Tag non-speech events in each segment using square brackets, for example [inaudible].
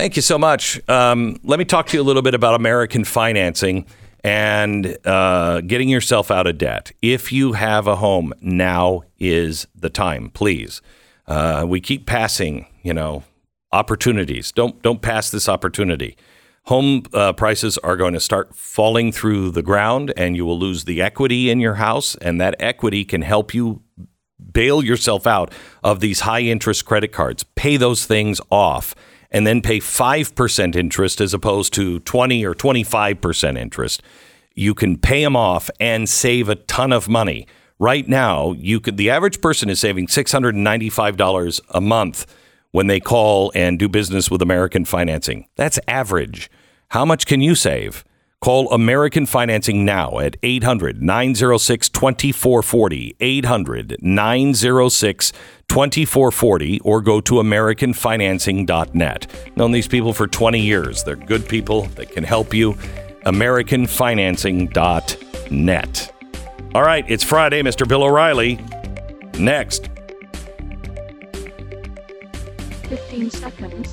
Thank you so much. Um, let me talk to you a little bit about American financing and uh, getting yourself out of debt. If you have a home, now is the time. Please. Uh, we keep passing, you know, opportunities. Don't don't pass this opportunity. Home uh, prices are going to start falling through the ground, and you will lose the equity in your house, and that equity can help you bail yourself out of these high interest credit cards. Pay those things off and then pay 5% interest as opposed to 20 or 25% interest. You can pay them off and save a ton of money. Right now, you could the average person is saving $695 a month when they call and do business with American Financing. That's average. How much can you save? Call American Financing now at 800 906 2440. 800 906 2440 or go to AmericanFinancing.net. Known these people for 20 years. They're good people that can help you. AmericanFinancing.net. All right, it's Friday, Mr. Bill O'Reilly. Next. 15 seconds.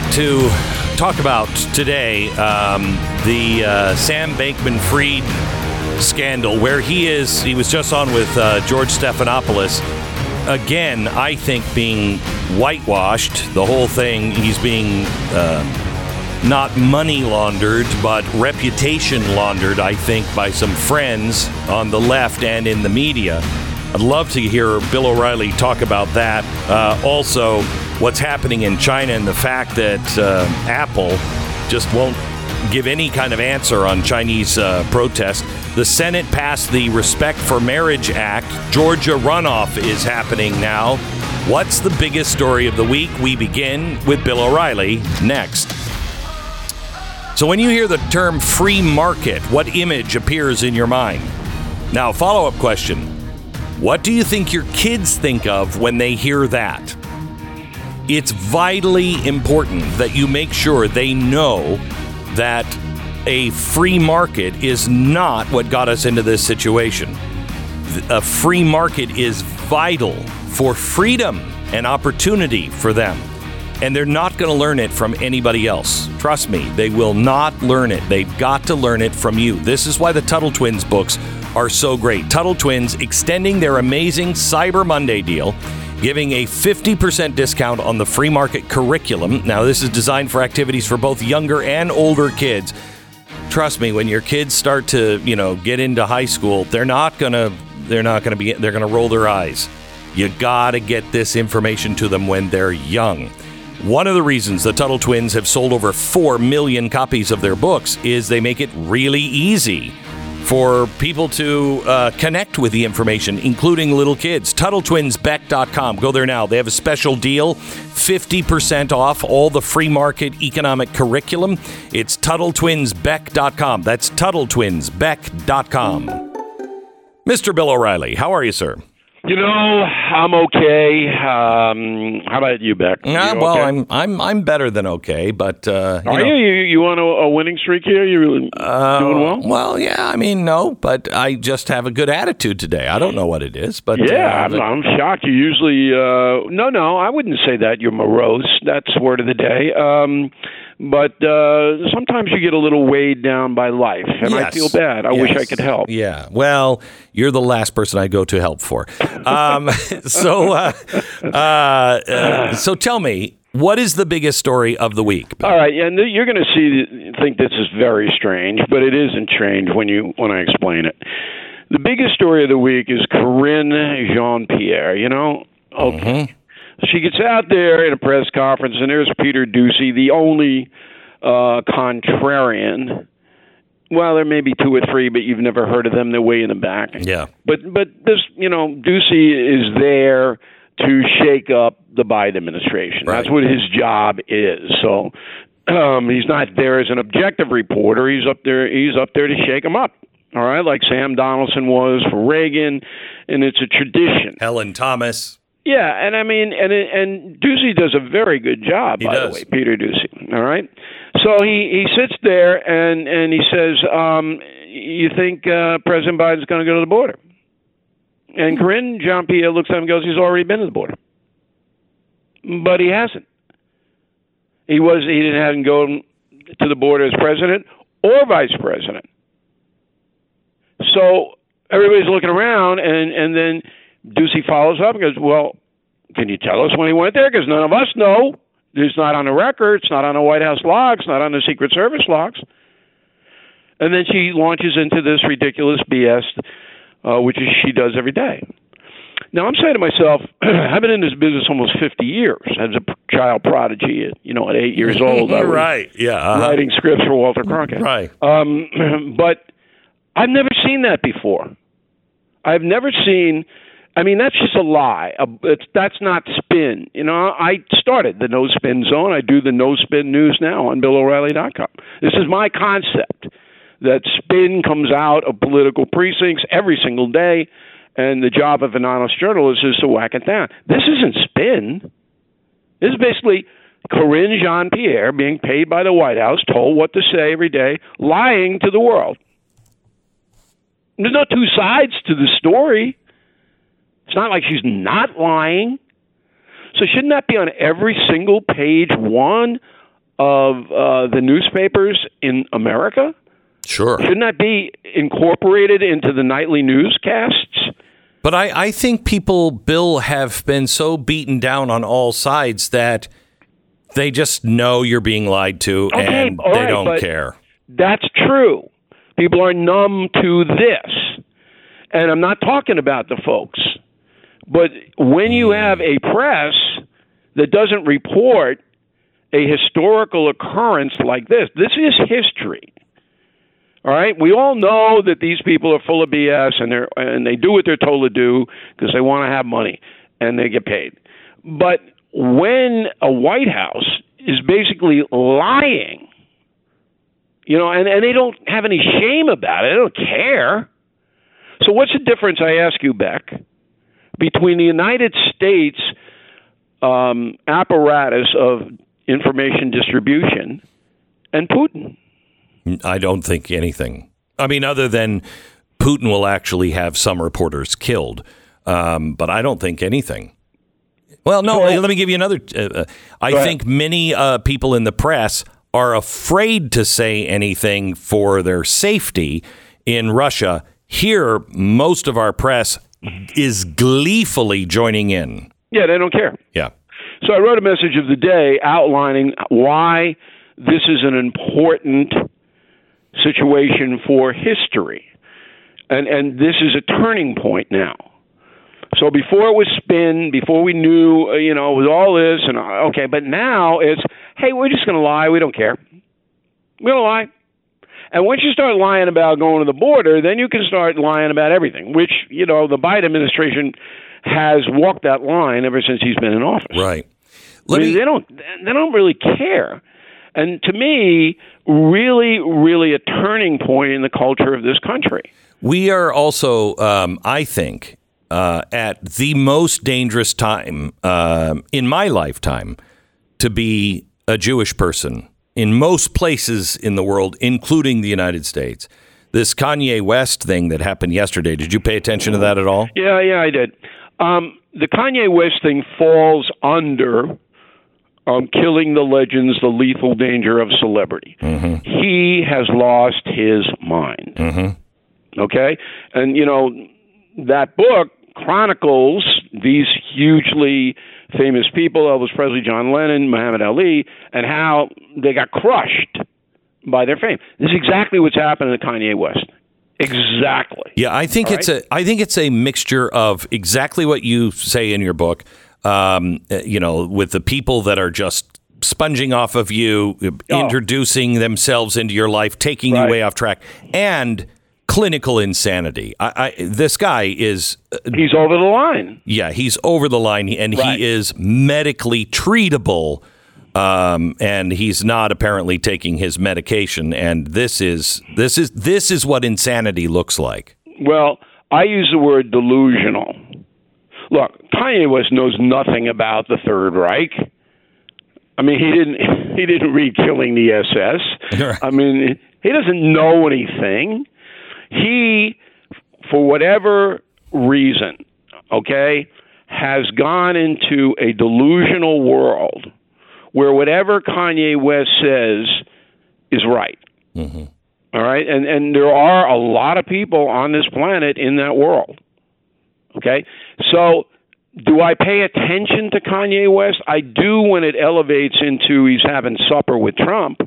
Lot to talk about today. Um, the uh, Sam Bankman Fried scandal, where he is, he was just on with uh, George Stephanopoulos. Again, I think being whitewashed, the whole thing, he's being uh, not money laundered, but reputation laundered, I think, by some friends on the left and in the media. I'd love to hear Bill O'Reilly talk about that. Uh, also, what's happening in China and the fact that uh, Apple just won't give any kind of answer on Chinese uh, protest. The Senate passed the Respect for Marriage Act. Georgia runoff is happening now. What's the biggest story of the week? We begin with Bill O'Reilly next. So, when you hear the term free market, what image appears in your mind? Now, follow up question What do you think your kids think of when they hear that? It's vitally important that you make sure they know that a free market is not what got us into this situation. A free market is vital for freedom and opportunity for them. And they're not going to learn it from anybody else. Trust me, they will not learn it. They've got to learn it from you. This is why the Tuttle Twins books are so great. Tuttle Twins extending their amazing Cyber Monday deal, giving a 50% discount on the free market curriculum. Now, this is designed for activities for both younger and older kids. Trust me, when your kids start to, you know, get into high school, they're not going to they're not going to be they're going to roll their eyes. You got to get this information to them when they're young. One of the reasons the Tuttle Twins have sold over 4 million copies of their books is they make it really easy for people to uh, connect with the information, including little kids. TuttleTwinsBeck.com. Go there now. They have a special deal 50% off all the free market economic curriculum. It's TuttleTwinsBeck.com. That's TuttleTwinsBeck.com. Mr. Bill O'Reilly, how are you, sir? You know, I'm okay. Um, how about you, Beck? Yeah, You well, okay? I'm I'm I'm better than okay, but uh, you Are know, you? You, you on a, a winning streak here? You doing well? Well, yeah, I mean, no, but I just have a good attitude today. I don't know what it is, but Yeah, uh, I'm, but- I'm shocked. You usually, uh, no, no, I wouldn't say that. You're morose. That's word of the day. Um, but uh, sometimes you get a little weighed down by life, and I feel bad. I wish I could help. Yeah. Well, you're the last person I go to help for. Um, [laughs] so, uh, uh, uh, so tell me, what is the biggest story of the week? All right, and you're going to see think this is very strange, but it isn't strange when you when I explain it. The biggest story of the week is Corinne Jean Pierre. You know, okay. She gets out there in a press conference, and there's Peter Doocy, the only uh, contrarian. Well, there may be two or three, but you've never heard of them. They're way in the back. Yeah. But but this you know Doocy is there to shake up the Biden administration. That's what his job is. So um, he's not there as an objective reporter. He's up there. He's up there to shake them up. All right, like Sam Donaldson was for Reagan, and it's a tradition. Helen Thomas. Yeah, and I mean, and and Doocy does a very good job, He by does. the way, Peter Doocy. All right, so he he sits there and and he says, um, "You think uh, President Biden's going to go to the border?" And Karine Jean-Pierre looks at him and goes, "He's already been to the border, but he hasn't. He was he didn't hadn't go to the border as president or vice president. So everybody's looking around, and and then Doocy follows up and goes, "Well, can you tell us when he went there? Because none of us know. It's not on the record. It's not on the White House logs. Not on the Secret Service logs." And then she launches into this ridiculous BS, uh, which is she does every day. Now I'm saying to myself, [clears throat] I've been in this business almost 50 years as a child prodigy. At, you know, at eight years [laughs] old, I was right. Yeah. uh-huh. writing scripts for Walter Cronkite. Right. Um, [clears throat] but I've never seen that before. I've never seen. I mean, that's just a lie. Uh, It's, that's not spin. You know, I started the No Spin Zone. I do the No Spin News now on BillO'Reilly.com. This is my concept that spin comes out of political precincts every single day, and the job of an honest journalist is to whack it down. This isn't spin. This is basically Karine Jean-Pierre being paid by the White House, told what to say every day, lying to the world. There's no two sides to the story. It's not like she's not lying. So shouldn't that be on every single page one of uh, the newspapers in America? Sure. Shouldn't that be incorporated into the nightly newscasts? But I, I think people, Bill, have been so beaten down on all sides that they just know you're being lied to Okay, and they right, don't care. That's true. People are numb to this. And I'm not talking about the folks. But when you have a press that doesn't report a historical occurrence like this, this is history. All right, we all know that these people are full of BS and they are and they do what they're told to do because they want to have money and they get paid. But when a White House is basically lying you know, and, and they don't have any shame about it. They don't care. So, what's the difference, I ask you, Beck, between the United States um, apparatus of information distribution and Putin? I don't think anything. I mean, other than Putin will actually have some reporters killed, um, but I don't think anything. Well, no. So- let me give you another. Uh, uh, I ahead. think many uh, people in the press are afraid to say anything for their safety in Russia. Here, most of our press is gleefully joining in. Yeah, they don't care. Yeah. So, I wrote a message of the day outlining why this is an important situation for history. And, and this is a turning point now. So before it was spin, before we knew, uh, you know, it was all this, and uh, okay, but now it's, hey, we're just going to lie. We don't care. We're going to lie. And once you start lying about going to the border, then you can start lying about everything, which, you know, the Biden administration has walked that line ever since he's been in office. Right. I mean, me, they don't they don't really care. And to me, really, really a turning point in the culture of this country. We are also, um, I think, uh, at the most dangerous time um in my lifetime to be a Jewish person in most places in the world, including the United States. This Kanye West thing that happened yesterday, did you pay attention to that at all? Yeah, yeah, I did. Um, the Kanye West thing falls under on killing the legends, the lethal danger of celebrity. Mm-hmm. He has lost his mind. Mm-hmm. Okay? And, you know, that book chronicles these hugely famous people Elvis Presley, John Lennon, Muhammad Ali, and how they got crushed by their fame. This is exactly what's happening to Kanye West. Exactly. Yeah, I think All it's a I think it's a mixture of exactly what you say in your book. Um, uh, you know, with the people that are just sponging off of you, uh, introducing themselves into your life, taking you Oh. Right. way off track, and clinical insanity. I, I this guy is uh, He's over the line. yeah, he's over the line, and Right. he is medically treatable. Um, and he's not apparently taking his medication, and this is this is this is what insanity looks like. Well, I use the word delusional. Look, Kanye West knows nothing about the Third Reich. I mean, he didn't [laughs] he didn't read Killing the SS. [laughs] I mean, he doesn't know anything. He, for whatever reason, okay, has gone into a delusional world where whatever Kanye West says is right. Mm-hmm. All right, and and there are a lot of people on this planet in that world. Okay, so do I pay attention to Kanye West? I do when it elevates into he's having supper with Trump.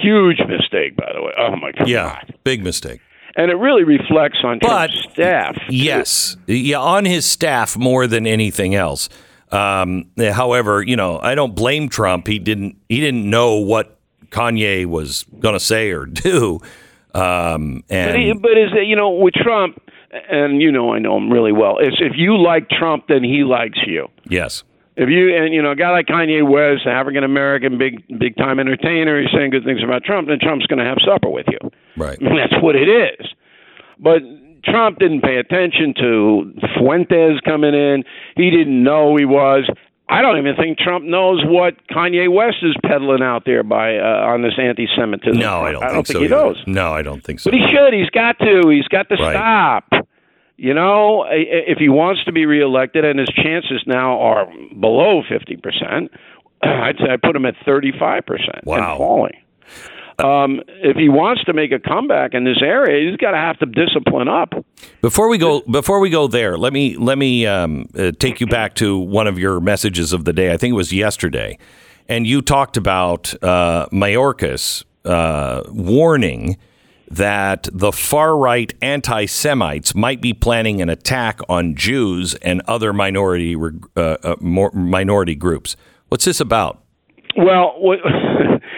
Huge mistake, by the way. Oh my god. Yeah, big mistake. and it really reflects on But Trump's staff. Yes, yeah, on his staff more than anything else. Um, however, you know, I don't blame Trump. He didn't. He didn't know what Kanye was going to say or [laughs] do. Um, But, he, but is it, you know with Trump, and you know I know him really well. Is if you like Trump, then he likes you. yes, If you and you know a guy like Kanye West, African American, big big time entertainer, he's saying good things about Trump, then Trump's going to have supper with you. right. [laughs] That's what it is. But Trump didn't pay attention to Fuentes coming in. He didn't know he was. I don't even think Trump knows what Kanye West is peddling out there by uh, on this anti-Semitism. No, I don't. I don't think, think so he either. knows. No, I don't think so. But he should. He's got to. He's got to Right. stop. You know, if he wants to be reelected, and his chances now are below fifty percent, [clears throat] I'd say I put him at thirty-five percent Wow. and falling. Um, if he wants to make a comeback in this area, he's got to have to discipline up. Before we go, before we go there, let me let me um, uh, take you back to one of your messages of the day. I think it was yesterday, and you talked about uh, Mayorkas uh, warning that the far right anti Semites might be planning an attack on Jews and other minority uh, uh, minority groups. What's this about? Well, what, [laughs]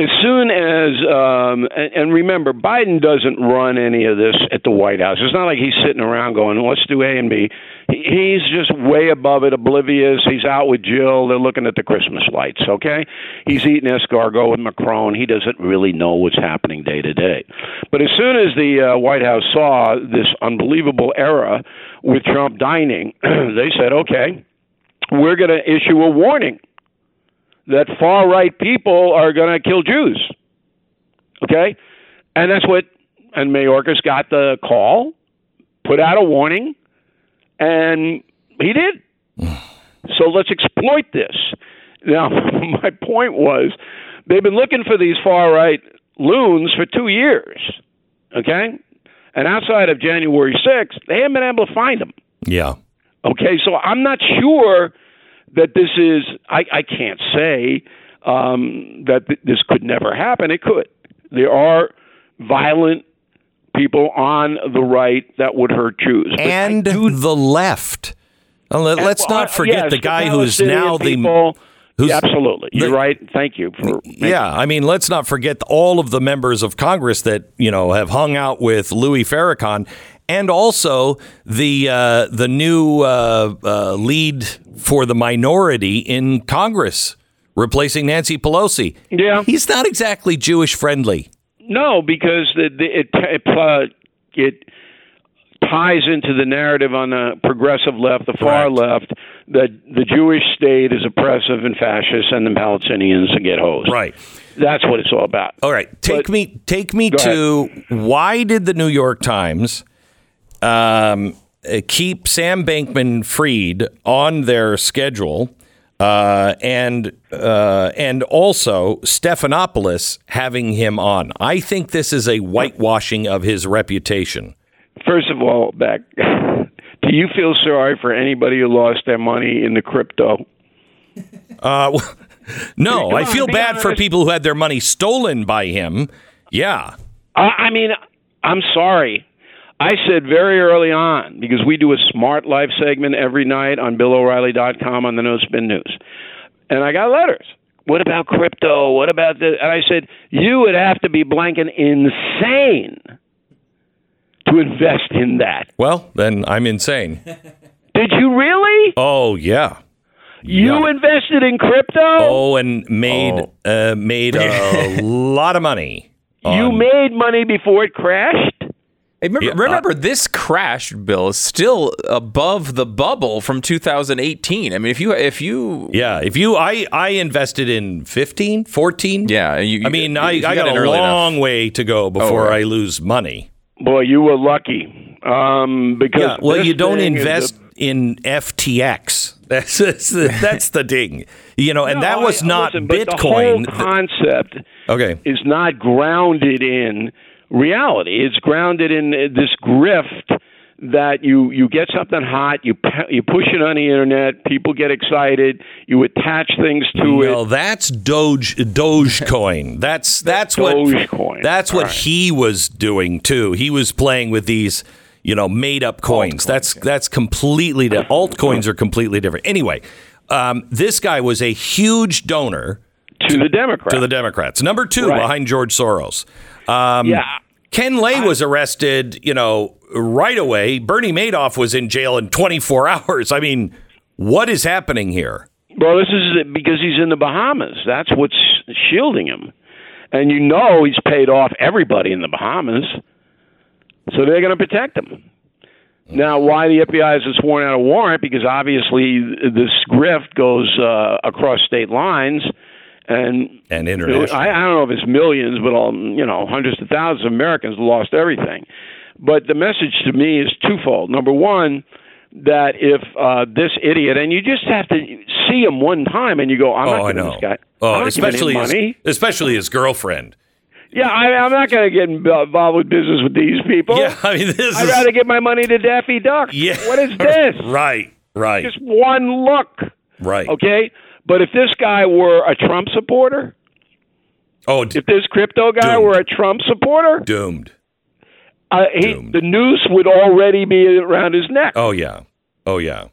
as soon as um, and, and remember, Biden doesn't run any of this at the White House. It's not like he's sitting around going, "Let's do A and B." He, he's just way above it, oblivious. He's out with Jill. They're looking at the Christmas lights. Okay, he's eating escargot with Macron. He doesn't really know what's happening day to day. But as soon as the uh, White House saw this unbelievable era with Trump dining, [clears throat] they said, "Okay, we're going to issue a warning." That far right people are going to kill Jews. Okay? And that's what, and Mayorkas got the call, put out a warning, and he did. [sighs] so let's exploit this. Now, [laughs] my point was they've been looking for these far right loons for two years. Okay? And outside of January 6th, they haven't been able to find them. Yeah, Okay, so I'm not sure that this is. I, I can't say um, that th- this could never happen. It could. There are violent people on the right that would hurt Jews. But and do- the left. Uh, let- Let's well, not uh, forget yes, the guy the who's now the who's- absolutely. You're the- right. Thank you for. Yeah, I mean, let's not forget all of the members of Congress that you know have hung out with Louis Farrakhan, and also the uh, the new uh, uh, lead for the minority in Congress, replacing Nancy Pelosi. Yeah. he's not exactly Jewish friendly. No, because the, the, it it, uh, it ties into the narrative on the progressive left, the far Correct. left, that the Jewish state is oppressive and fascist, and the Palestinians get hosed. Right. That's what it's all about. All right, take But- me take me to why did the New York Times um, keep Sam Bankman Fried on their schedule uh, and uh, and also Stephanopoulos having him on. I think this is a whitewashing of his reputation. First of all, Beck, [laughs] do you feel sorry for anybody who lost their money in the crypto? Uh, [laughs] no, I feel bad for people who had their money stolen by him. Yeah. I I mean, I'm sorry. I said very early on because we do a smart life segment every night on BillO'Reilly.com on the No Spin News, and I got letters. What about crypto? What about this? And I said you would have to be blanking insane to invest in that. Well, then I'm insane. [laughs] Did you really? Oh yeah. You Yeah. invested in crypto? Oh, and made uh, made a [laughs] lot of money. you made money before it crashed? Hey, remember, Yeah, remember this crash, Bill, is still above the bubble from 2018. I mean, if you if you Yeah, if you I I invested in 15, 14. yeah, you, I mean, you- I, you I got, in a early enough- Oh, long way to go before right. I lose money. Boy, you were lucky. Um, because Yeah, well, you don't invest a- in FTX. [laughs] That's that's the, that's the thing, you know, and No, that was I- not listen, but Bitcoin. The whole concept okay, is not grounded in reality. It's grounded in uh, this grift that you you get something hot, you you push it on the internet, people get excited, you attach things to it. Well, that's Doge Dogecoin. [laughs] That's that's what Dogecoin. that's what right. he was doing too. He was playing with these, you know, made up coins. That's that's completely di- altcoins are completely different. Anyway, um, this guy was a huge donor to the Democrats. to the Democrats. Number two Right. behind George Soros. Um, yeah. Ken Lay was arrested, you know, right away. Bernie Madoff was in jail in 24 [laughs] hours. I mean, what is happening here? Well, this is because he's in the Bahamas. That's what's shielding him. And you know he's paid off everybody in the Bahamas. So they're going to protect him. Now, why the FBI has sworn out a warrant? Because obviously this grift goes uh, across state lines, and And international. I, I don't know if it's millions, but um, you know, hundreds of thousands of Americans lost everything. But the message to me is twofold. Number one, that if uh, this idiot, and you just have to see him one time, and you go, I'm oh, not I giving know. this guy. Oh, not especially his, money. especially his girlfriend. Yeah, I, I'm not going to get involved with business with these people. Yeah, I mean, this I'd is rather give my money to Daffy Duck. yeah. What is [laughs] this? right, right, Just one look. right. Okay. But if this guy were a Trump supporter, Oh, d- if this crypto guy Doomed. were a Trump supporter, doomed. uh, he, Doomed. the noose would already be around his neck. Oh yeah, oh yeah.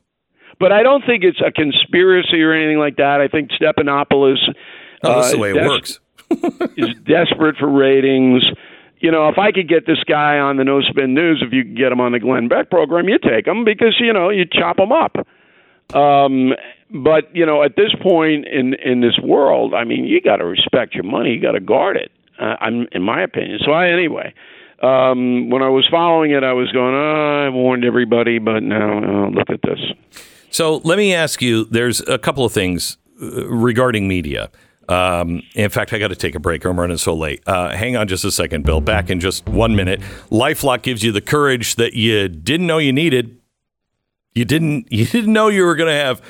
But I don't think it's a conspiracy or anything like that. I think Stephanopoulos Oh, that's uh, the way it des- works. [laughs] is desperate for ratings. You know, if I could get this guy on the No Spin News, if you could get him on the Glenn Beck program, you take him because you know you chop him up. Um, but you know, at this point in in this world, I mean, you got to respect your money. You got to guard it. Uh, I'm, in my opinion. So I anyway. Um, when I was following it, I was going, oh, I warned everybody, but now oh, look at this. So let me ask you. There's a couple of things uh, regarding media. Um, in fact, I got to take a break. I'm running so late. Uh, hang on just a second, Bill. Back in just one minute. LifeLock gives you the courage that you didn't know you needed. You didn't. [laughs] You didn't know you were going to have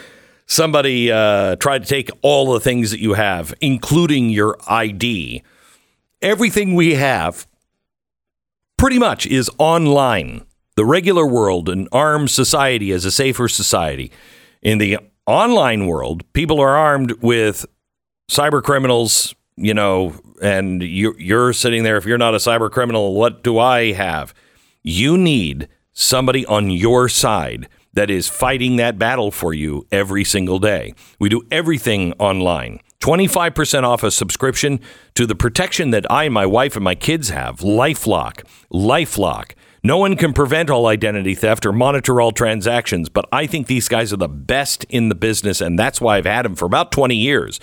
somebody uh, try to take all the things that you have, including your ID. Everything we have pretty much is online. The regular world, an armed society, is a safer society. In the online world, people are armed with cyber criminals, you know, and you're, you're sitting there. If you're not a cyber criminal, what do I have? You need somebody on your side that is fighting that battle for you every single day. We do everything online. 25% off a subscription to the protection that I, my wife, and my kids have. Lifelock. Lifelock. No one can prevent all identity theft or monitor all transactions, but I think these guys are the best in the business, and that's why I've had them for about 20 years.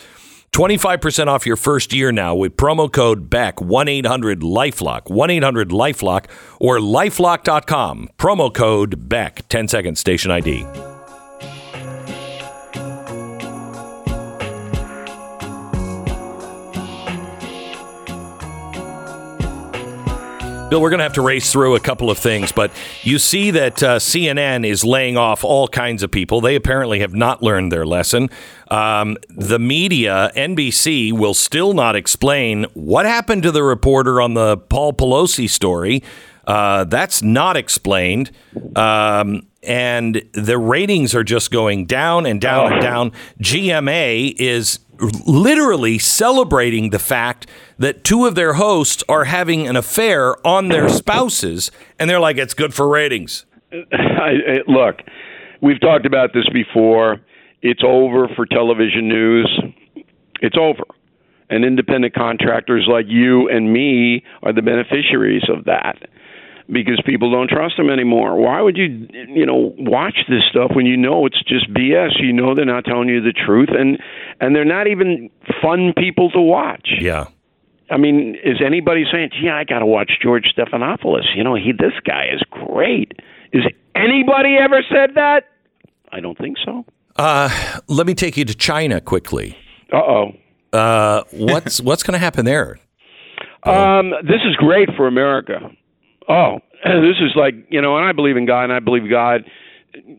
25% off your first year now with promo code BECK 1 800 Lifelock, 1 800 Lifelock, or lifelock.com. Promo code BECK, 10 seconds, station ID. Bill, we're going to have to race through a couple of things, but you see that uh, CNN is laying off all kinds of people. They apparently have not learned their lesson. Um, the media, NBC, will still not explain what happened to the reporter on the Paul Pelosi story. Uh, that's not explained. Um, and the ratings are just going down and down and oh. down. GMA is literally celebrating the fact that two of their hosts are having an affair on their spouses, and they're like, it's good for ratings. [laughs] I, I, look, we've talked about this before. It's over for television news. It's over. And independent contractors like you and me are the beneficiaries of that because people don't trust them anymore. Why would you, you know, watch this stuff when you know it's just BS? You know they're not telling you the truth, and and they're not even fun people to watch. Yeah. I mean, is anybody saying, "Gee, I got to watch George Stephanopoulos"? You know, he this guy is great. Is anybody ever said that? I don't think so. Uh, let me take you to China quickly. Uh-oh. Uh What's what's going to happen there? Um, this is great for America. Oh, [clears throat] this is like you know, and I believe in God, and I believe God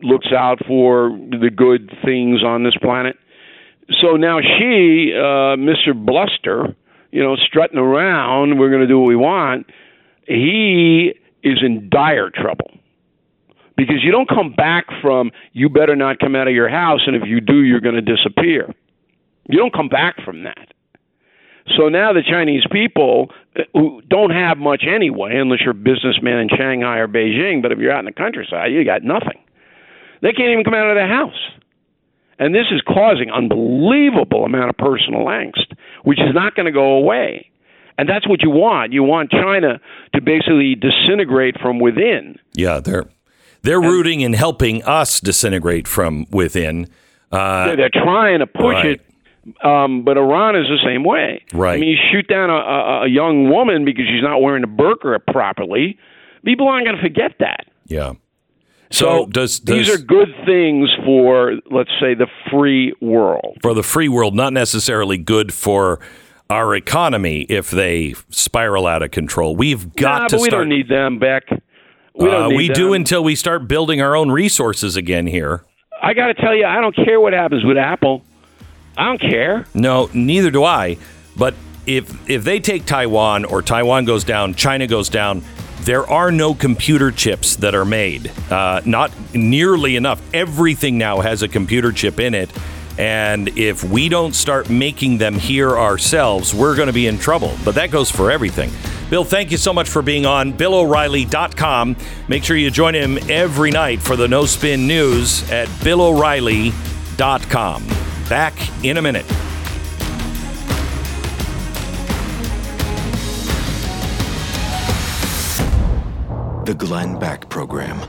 looks out for the good things on this planet. So now Xi, uh, Mr. Bluster, you know, strutting around, we're going to do what we want. He is in dire trouble because you don't come back from you better not come out of your house, and if you do, you're going to disappear. You don't come back from that. So now the Chinese people uh, who don't have much anyway, unless you're a businessman in Shanghai or Beijing, but if you're out in the countryside, you got nothing. They can't even come out of their house. And this is causing unbelievable amount of personal angst, which is not going to go away. And that's what you want. You want China to basically disintegrate from within. Yeah, they're they're and, rooting and helping us disintegrate from within. Uh, they're trying to push right. it um, but Iran is the same way. Right. I mean, you shoot down a, a, a young woman because she's not wearing a burqa properly. People aren't going to forget that. Yeah. So, so does, does, these are good things for, let's say, the free world. For the free world, not necessarily good for our economy if they spiral out of control. We've got nah, to. But we start, don't need them, Beck. We, uh, we them. do until we start building our own resources again here. I got to tell you, I don't care what happens with Apple. I don't care. No, neither do I. But if if they take Taiwan or Taiwan goes down, China goes down, there are no computer chips that are made. Uh, not nearly enough. Everything now has a computer chip in it. And if we don't start making them here ourselves, we're going to be in trouble. But that goes for everything. Bill, thank you so much for being on BillO'Reilly.com. Make sure you join him every night for the No Spin News at BillO'Reilly.com. Back in a minute. The Glenn Beck Program.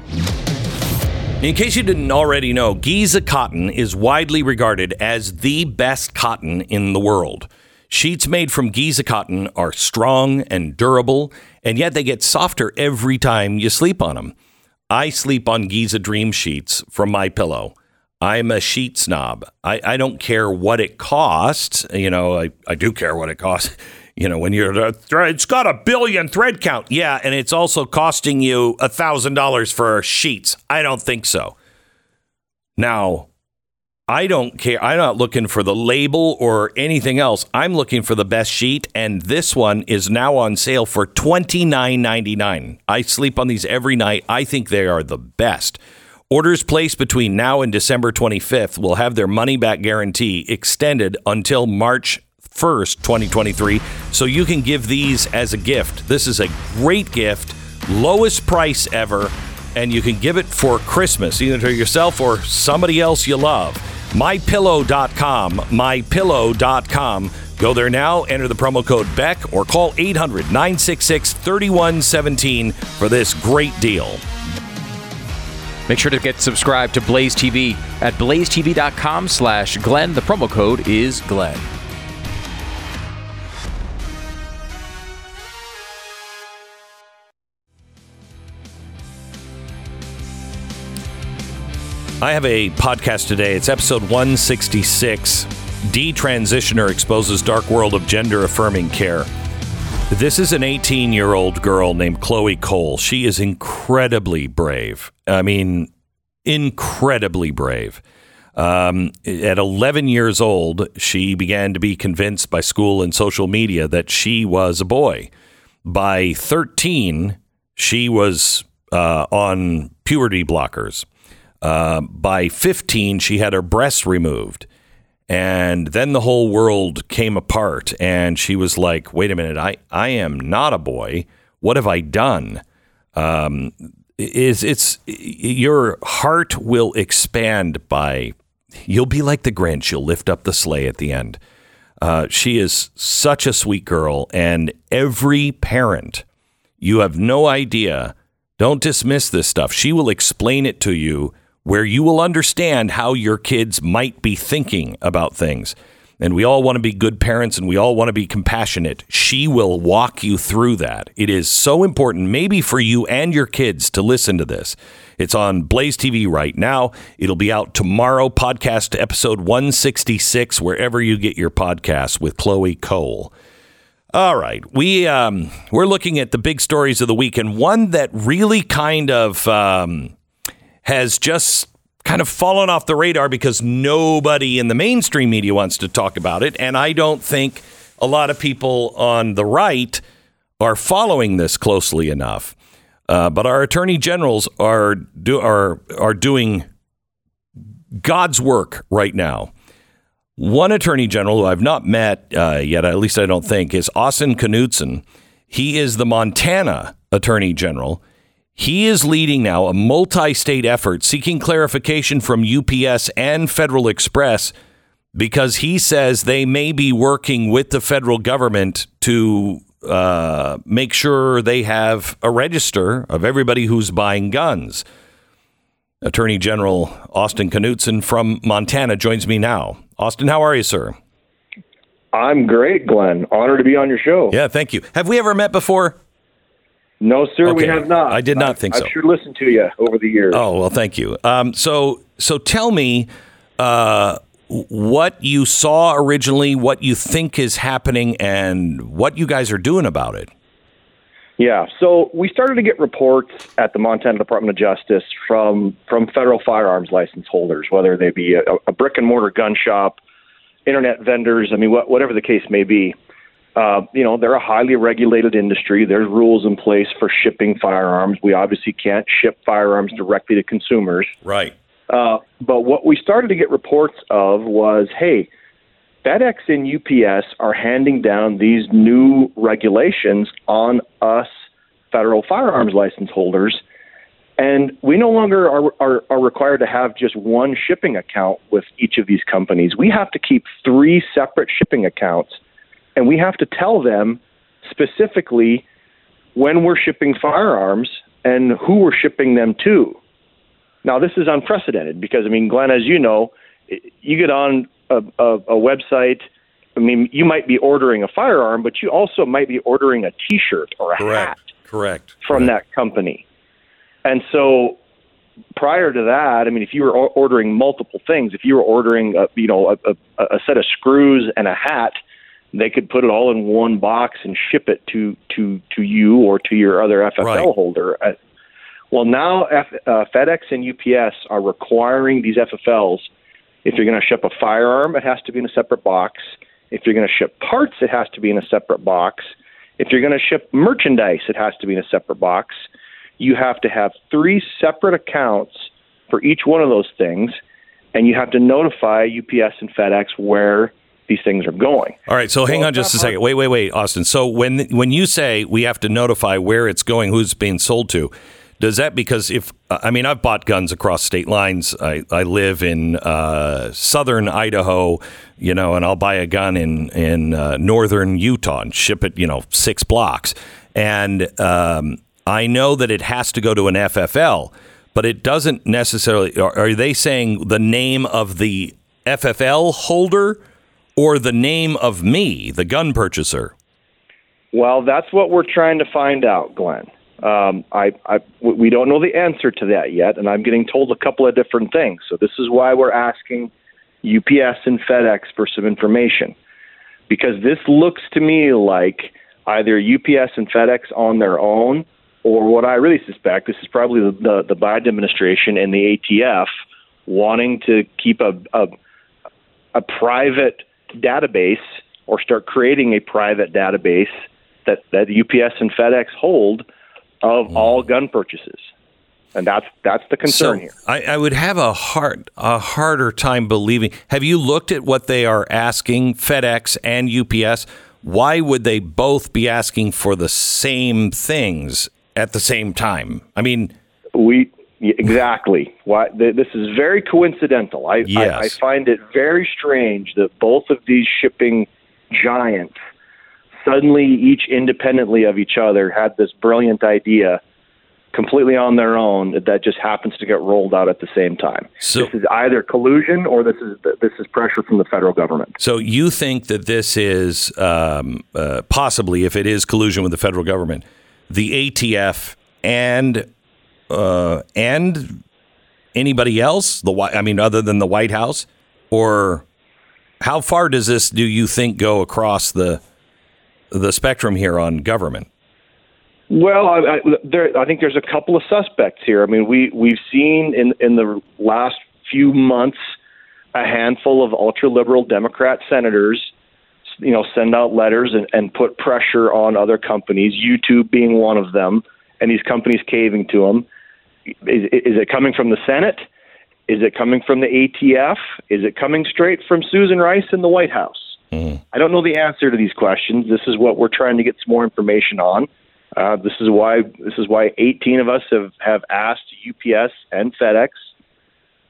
In case you didn't already know, Giza cotton is widely regarded as the best cotton in the world. Sheets made from Giza cotton are strong and durable, and yet they get softer every time you sleep on them. I sleep on Giza Dream sheets from my pillow. I'm a sheet snob. I, I don't care what it costs. You know, I, I do care what it costs. [laughs] You know, when you're, it's got a billion thread count. Yeah. And it's also costing you a $1,000 for sheets. I don't think so. Now, I don't care. I'm not looking for the label or anything else. I'm looking for the best sheet, and this one is now on sale for $29.99. I sleep on these every night. I think they are the best. Orders placed between now and December 25th will have their money back guarantee extended until March 1st, 2023. So you can give these as a gift. This is a great gift, lowest price ever, and you can give it for Christmas, either to yourself or somebody else you love. MyPillow.com, mypillow.com. Go there now, enter the promo code BECK, or call 800 966 3117 for this great deal. Make sure to get subscribed to Blaze TV at blazetv.com slash Glenn. The promo code is Glenn. I have a podcast today. It's episode 166. Detransitioner exposes dark world of gender affirming care. This is an 18 year old girl named Chloe Cole. She is incredibly brave. I mean, incredibly brave. Um, at 11 years old, she began to be convinced by school and social media that she was a boy. By 13, she was uh, on puberty blockers. Uh, by 15, she had her breasts removed. And then the whole world came apart, and she was like, wait a minute, I, I am not a boy. What have I done? Um, is it's your heart will expand by you'll be like the Grinch. You'll lift up the sleigh at the end. Uh, she is such a sweet girl, and every parent, you have no idea. Don't dismiss this stuff. She will explain it to you where you will understand how your kids might be thinking about things. And we all want to be good parents and we all want to be compassionate. She will walk you through that. It is so important, maybe for you and your kids, to listen to this. It's on Blaze TV right now. It'll be out tomorrow, podcast episode 166, wherever you get your podcasts with Chloe Cole. All right, we um, we're looking at the big stories of the week, and one that really kind of um, has just kind of fallen off the radar because nobody in the mainstream media wants to talk about it. And I don't think a lot of people on the right are following this closely enough. Uh, but our attorney generals are do, are are doing God's work right now. One attorney general who I've not met uh, yet, at least I don't think, is Austin Knudsen. He is the Montana attorney general. He is leading now a multi state effort seeking clarification from UPS and Federal Express because he says they may be working with the federal government to uh, make sure they have a register of everybody who's buying guns. Attorney General Austin Knudsen from Montana joins me now. Austin, how are you, sir? I'm great, Glenn. Honored to be on your show. Yeah, thank you. Have we ever met before? No, sir, we have not. I did not I've- think so. I've sure listened to you over the years. Oh well, thank you. Um, so so tell me uh, what you saw originally, what you think is happening, and what you guys are doing about it. Yeah, so we started to get reports at the Montana Department of Justice from from federal firearms license holders, whether they be a, a brick and mortar gun shop, internet vendors. I mean, what, whatever the case may be. Uh, you know, they're a highly regulated industry. There's rules in place for shipping firearms. We obviously can't ship firearms directly to consumers. Right. Uh, but what we started to get reports of was, hey, FedEx and UPS are handing down these new regulations on us federal firearms license holders, and we no longer are, are, are required to have just one shipping account with each of these companies. We have to keep three separate shipping accounts, and we have to tell them specifically when we're shipping firearms and who we're shipping them to. Now, this is unprecedented because, I mean, Glenn, as you know, you get on a, a, a website. I mean, you might be ordering a firearm, but you also might be ordering a T-shirt or a Correct. hat Correct. from that company. And so, prior to that, I mean, if you were ordering multiple things, if you were ordering, a, you know, a, a, a set of screws and a hat, they could put it all in one box and ship it to to to you or to your other FFL Right. holder. Uh, Well, now F, uh, FedEx and UPS are requiring these FFLs. If you're going to ship a firearm, it has to be in a separate box. If you're going to ship parts, it has to be in a separate box. If you're going to ship merchandise, it has to be in a separate box. You have to have three separate accounts for each one of those things, and you have to notify UPS and FedEx where these things are going. All right. So hang Well, on just a second. Wait, wait, wait, Austin. So when when you say we have to notify where it's going, who's being sold to, does that because if I mean I've bought guns across state lines. I, I live in uh, southern Idaho, you know, and I'll buy a gun in in uh, northern Utah and ship it, you know, six blocks, and um, I know that it has to go to an FFL. But it doesn't necessarily. Are, are they saying the name of the FFL holder or the name of me, the gun purchaser? Well, that's what we're trying to find out, Glenn. Um, I, I, we don't know the answer to that yet, and I'm getting told a couple of different things. So this is why we're asking UPS and FedEx for some information, because this looks to me like either UPS and FedEx on their own, or what I really suspect this is probably the, the, the Biden administration and the ATF wanting to keep a, a a private database or start creating a private database that, that UPS and FedEx hold of hmm. all gun purchases. And that's that's the concern so here. I, I would have a hard a harder time believing. Have you looked at what they are asking FedEx and UPS? Why would they both be asking for the same things at the same time? I mean, we exactly. Why this is very coincidental. I, Yes. I I find it very strange that both of these shipping giants suddenly each independently of each other had this brilliant idea completely on their own that just happens to get rolled out at the same time. So- this is either collusion or this is this is pressure from the federal government. so you think that this is um, uh, possibly, if it is collusion with the federal government, the ATF and uh, and anybody else? The I mean, other than the White House, or how far does this do you think go across the the spectrum here on government? Well, I, I, there, I think there's a couple of suspects here. I mean, we we've seen in in the last few months a handful of ultra liberal Democrat senators, you know, send out letters and, and put pressure on other companies. YouTube being one of them, and these companies caving to them. Is, is it coming from the Senate? Is it coming from the ATF? Is it coming straight from Susan Rice in the White House? I don't know the answer to these questions. This is what we're trying to get some more information on. Uh, this is why this is why 18 of us have, have asked UPS and FedEx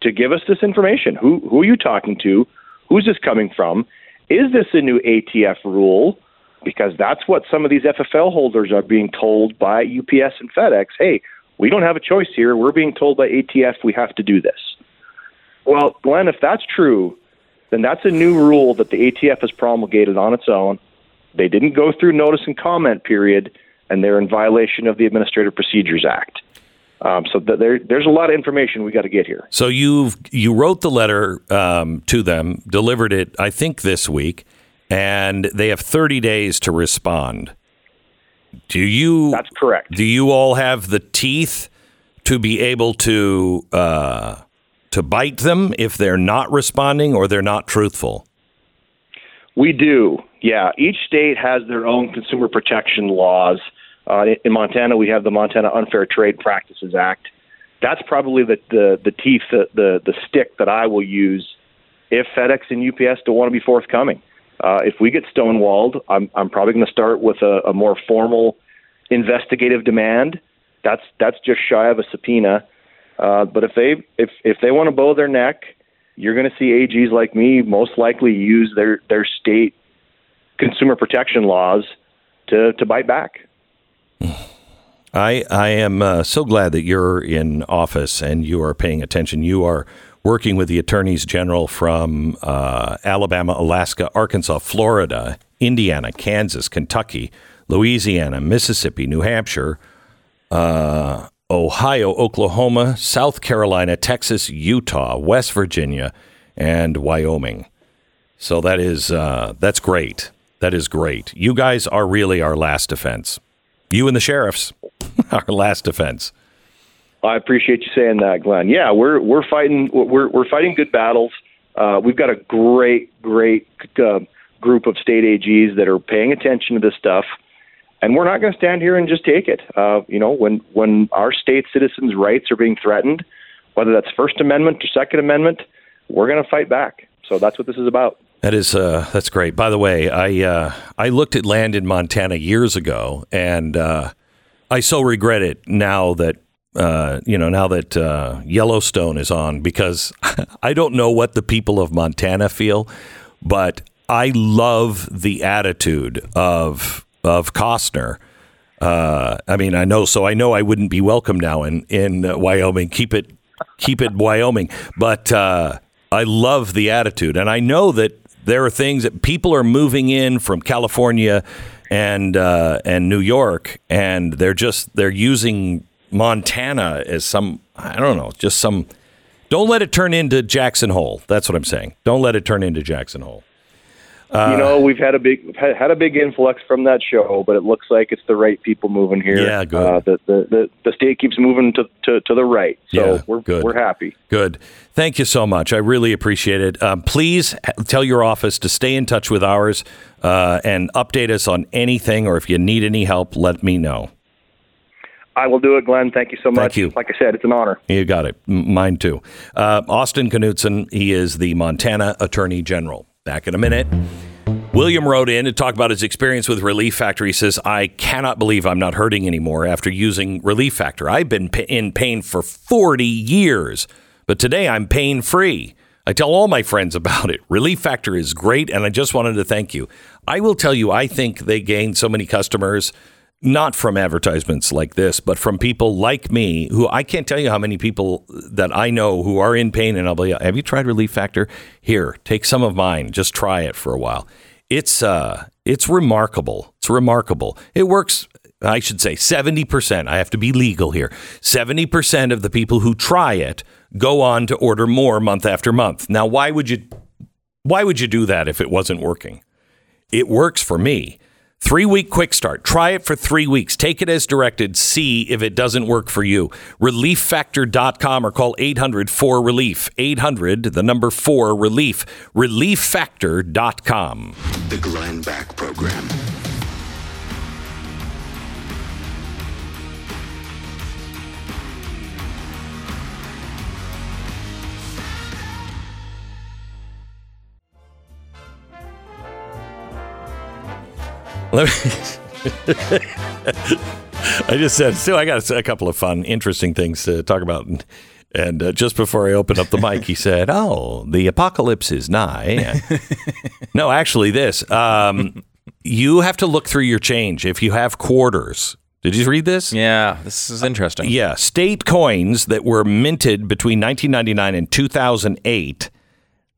to give us this information. Who who are you talking to? Who's this coming from? Is this a new ATF rule? Because that's what some of these FFL holders are being told by UPS and FedEx. Hey, we don't have a choice here. We're being told by ATF we have to do this. Well, Glenn, if that's true, then that's a new rule that the ATF has promulgated on its own. They didn't go through notice and comment period, and they're in violation of the Administrative Procedures Act. Um, so th- there, there's a lot of information we got to get here. So you you wrote the letter um, to them, delivered it, I think this week, and they have 30 days to respond. Do you? That's correct. Do you all have the teeth to be able to uh, to bite them if they're not responding or they're not truthful? We do. Yeah. Each state has their own consumer protection laws. Uh, in Montana, we have the Montana Unfair Trade Practices Act. That's probably the the, the teeth, the, the the stick that I will use if FedEx and UPS don't want to be forthcoming. Uh, if we get stonewalled, I'm I'm probably going to start with a, a more formal investigative demand. That's that's just shy of a subpoena. Uh, but if they if if they want to bow their neck, you're going to see AGs like me most likely use their their state consumer protection laws to to bite back. [sighs] I I am uh, so glad that you're in office and you are paying attention. You are working with the attorneys general from uh, Alabama, Alaska, Arkansas, Florida, Indiana, Kansas, Kentucky, Louisiana, Mississippi, New Hampshire, uh, Ohio, Oklahoma, South Carolina, Texas, Utah, West Virginia, and Wyoming. So that is uh, that's great. That is great. You guys are really our last defense. You and the sheriffs, [laughs] our last defense. I appreciate you saying that, Glenn. Yeah, we're we're fighting we're we're fighting good battles. Uh, we've got a great great uh, group of state AGs that are paying attention to this stuff, and we're not going to stand here and just take it. Uh, you know, when when our state citizens' rights are being threatened, whether that's First Amendment or Second Amendment, we're going to fight back. So that's what this is about. That is uh, that's great. By the way, I uh, I looked at land in Montana years ago, and uh, I so regret it now that uh, you know now that uh, Yellowstone is on because [laughs] I don't know what the people of Montana feel, but I love the attitude of of Costner. Uh, I mean, I know, so I know I wouldn't be welcome now in in uh, Wyoming. Keep it, keep it Wyoming. But uh, I love the attitude, and I know that there are things that people are moving in from California and and New York, and they're just they're using Montana as some I don't know, just some. Don't let it turn into Jackson Hole. That's what I'm saying. Don't let it turn into Jackson Hole. Uh, you know, we've had a big had a big influx from that show, but it looks like it's the right people moving here. Yeah, good. Uh, the, the the the state keeps moving to to, to the right, so Yeah, we're good. we're happy. Good. Thank you so much. I really appreciate it. Um, please tell your office to stay in touch with ours uh, and update us on anything, or if you need any help, let me know. I will do it, Glenn. Thank you so much. Thank you. Like I said, it's an honor. You got it. Mine too. Uh, Austin Knudsen, he is the Montana Attorney General. Back in a minute. William wrote in to talk about his experience with Relief Factor. He says, I cannot believe I'm not hurting anymore after using Relief Factor. I've been in pain for 40 years, but today I'm pain free. I tell all my friends about it. Relief Factor is great, and I just wanted to thank you. I will tell you, I think they gained so many customers not from advertisements like this, but from people like me who I can't tell you how many people that I know who are in pain. And I'll be, have you tried Relief Factor? Here, take some of mine. Just try it for a while. It's uh, it's remarkable. It's remarkable. It works. I should say seventy percent. I have to be legal here. Seventy percent of the people who try it go on to order more month after month. Now, why would you? Why would you do that if it wasn't working? It works for me. Three week quick start. Try it for three weeks. Take it as directed. See if it doesn't work for you. ReliefFactor.com or call 800 4 Relief. 800, the number 4 Relief. ReliefFactor.com. The Glenn Beck Program. Let me. [laughs] I just said, so I got a couple of fun, interesting things to talk about. And, uh, just before I opened up the mic, he said, Oh, the apocalypse is nigh. no, actually, this. Um, you have to look through your change if you have quarters. Did you read this? Yeah, this is interesting. Yeah, state coins that were minted between 1999 and 2008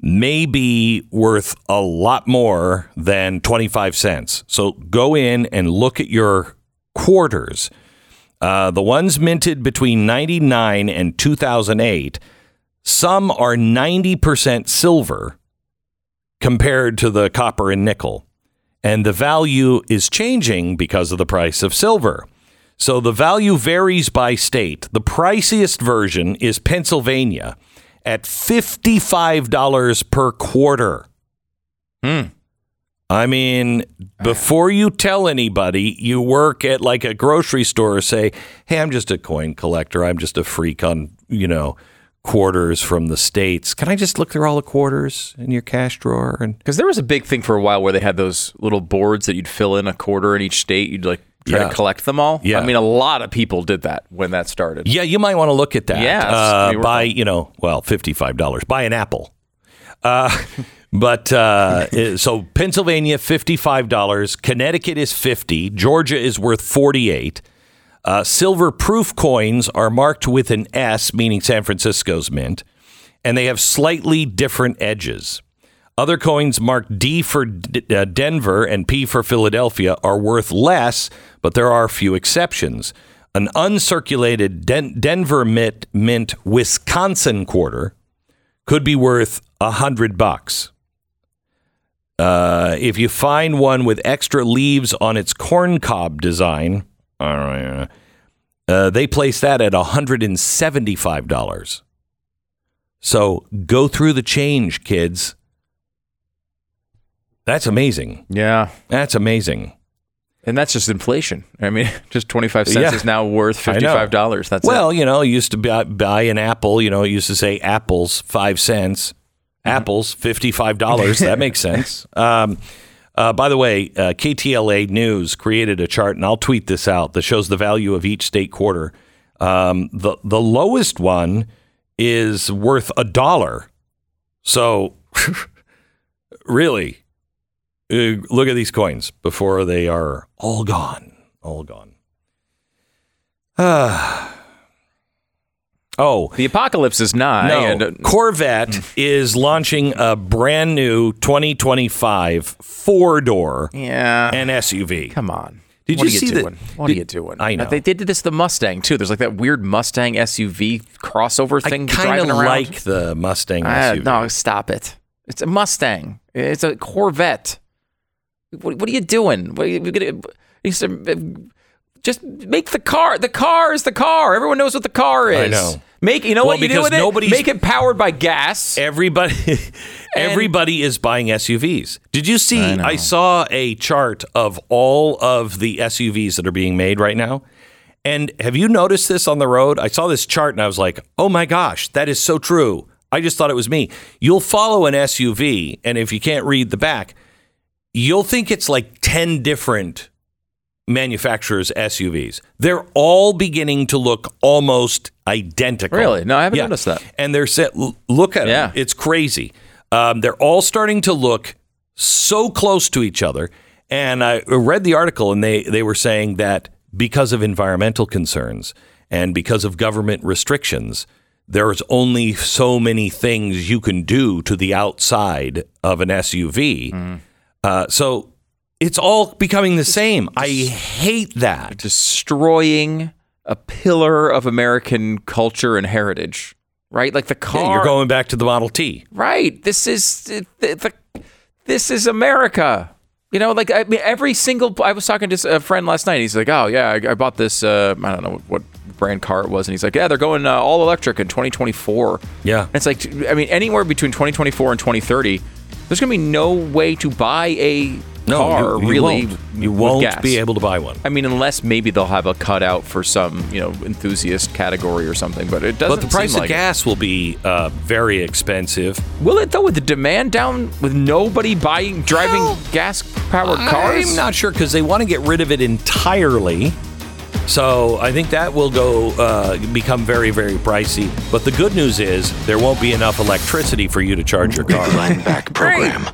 may be worth a lot more than 25 cents. So go in and look at your quarters. Uh, the ones minted between 99 and 2008, some are 90% silver compared to the copper and nickel. And the value is changing because of the price of silver. So the value varies by state. The priciest version is Pennsylvania at $55 per quarter. Hmm. I mean, before you tell anybody, you work at like a grocery store, say, hey, I'm just a coin collector. I'm just a freak on, you know, quarters from the States. Can I just look through all the quarters in your cash drawer? And Because there was a big thing for a while where they had those little boards that you'd fill in a quarter in each state. You'd like try Yeah. to collect them all. Yeah. I mean, a lot of people did that when that started. Yeah, you might want to look at that. Yeah, uh, buy you know, well, fifty-five dollars. Buy an apple. Uh, [laughs] but uh, so Pennsylvania fifty-five dollars. Connecticut is fifty. Georgia is worth forty-eight. Uh, silver proof coins are marked with an S, meaning San Francisco's mint, and they have slightly different edges. Other coins marked D for D- uh, Denver and P for Philadelphia are worth less, but there are a few exceptions. An uncirculated Den- Denver mint, mint Wisconsin quarter could be worth a hundred bucks. Uh, if you find one with extra leaves on its corncob design, uh, uh, they place that at $175. So go through the change, kids. That's amazing. Yeah. That's amazing. And that's just inflation. I mean, [laughs] just 25 cents Yeah. is now worth $55. That's well, it. you know, you used to buy, buy an apple. You know, it used to say apples five cents, Mm-hmm. apples fifty five dollars. that [laughs] makes sense. Um, uh, by the way, uh, KTLA News created a chart, and I'll tweet this out that shows the value of each state quarter. Um, the the lowest one is worth a dollar. So, [laughs] really, uh, look at these coins before they are all gone. All gone. Ah. [sighs] oh, The apocalypse is nigh. no. And, uh, Corvette [laughs] is launching a brand new 2025 four door yeah. and SUV. Come on. Did what you are you see the- doing? what did- are you doing? I know. They, they did this the Mustang too. There's like that weird Mustang SUV crossover thing. I kind of like the Mustang SUV. no, stop it. It's a Mustang. It's a Corvette. What, what are you doing? What are you, gonna, he said, just make the car. The car is the car. Everyone knows what the car is. I know. Make you know Well, what you do with it. Make it powered by gas. Everybody, [laughs] everybody is buying SUVs. Did you see? I. I, saw a chart of all of the SUVs that are being made right now. And have you noticed this on the road? I saw this chart and I was like, "Oh my gosh, that is so true." I just thought it was me. You'll follow an SUV, and if you can't read the back, you'll think it's like ten different manufacturers' SUVs. They're all beginning to look almost identical. Really? No, I haven't noticed that. And they're set. Look at Yeah. them. It's crazy. Um, they're all starting to look so close to each other. And I read the article, and they they were saying that because of environmental concerns and because of government restrictions, there's only so many things you can do to the outside of an SUV. Mm-hmm. Uh, so it's all becoming the same. I hate that. destroying a pillar of American culture and heritage. Right, like the car. Yeah, you're going back to the Model T. right. This is the, the, this is America. You know, like I mean, every single. I was talking to a friend last night. He's like, "Oh yeah, I, I bought this. Uh, I don't know what brand car it was," and he's like, "Yeah, they're going uh, all electric in 2024." Yeah. And it's like, I mean, anywhere between 2024 and 2030, there's going to be no way to buy a car you, you really. won't. You won't gas. be able to buy one. I mean, unless maybe they'll have a cutout for some, you know, enthusiast category or something. But it doesn't. But the price of like it. gas will be uh, very expensive. Will it though? With the demand down, with nobody buying, driving Well, gas-powered cars? I'm not sure because they want to get rid of it entirely. So I think that will go uh, become very, very pricey. But the good news is there won't be enough electricity for you to charge your car. Glenn Beck Program.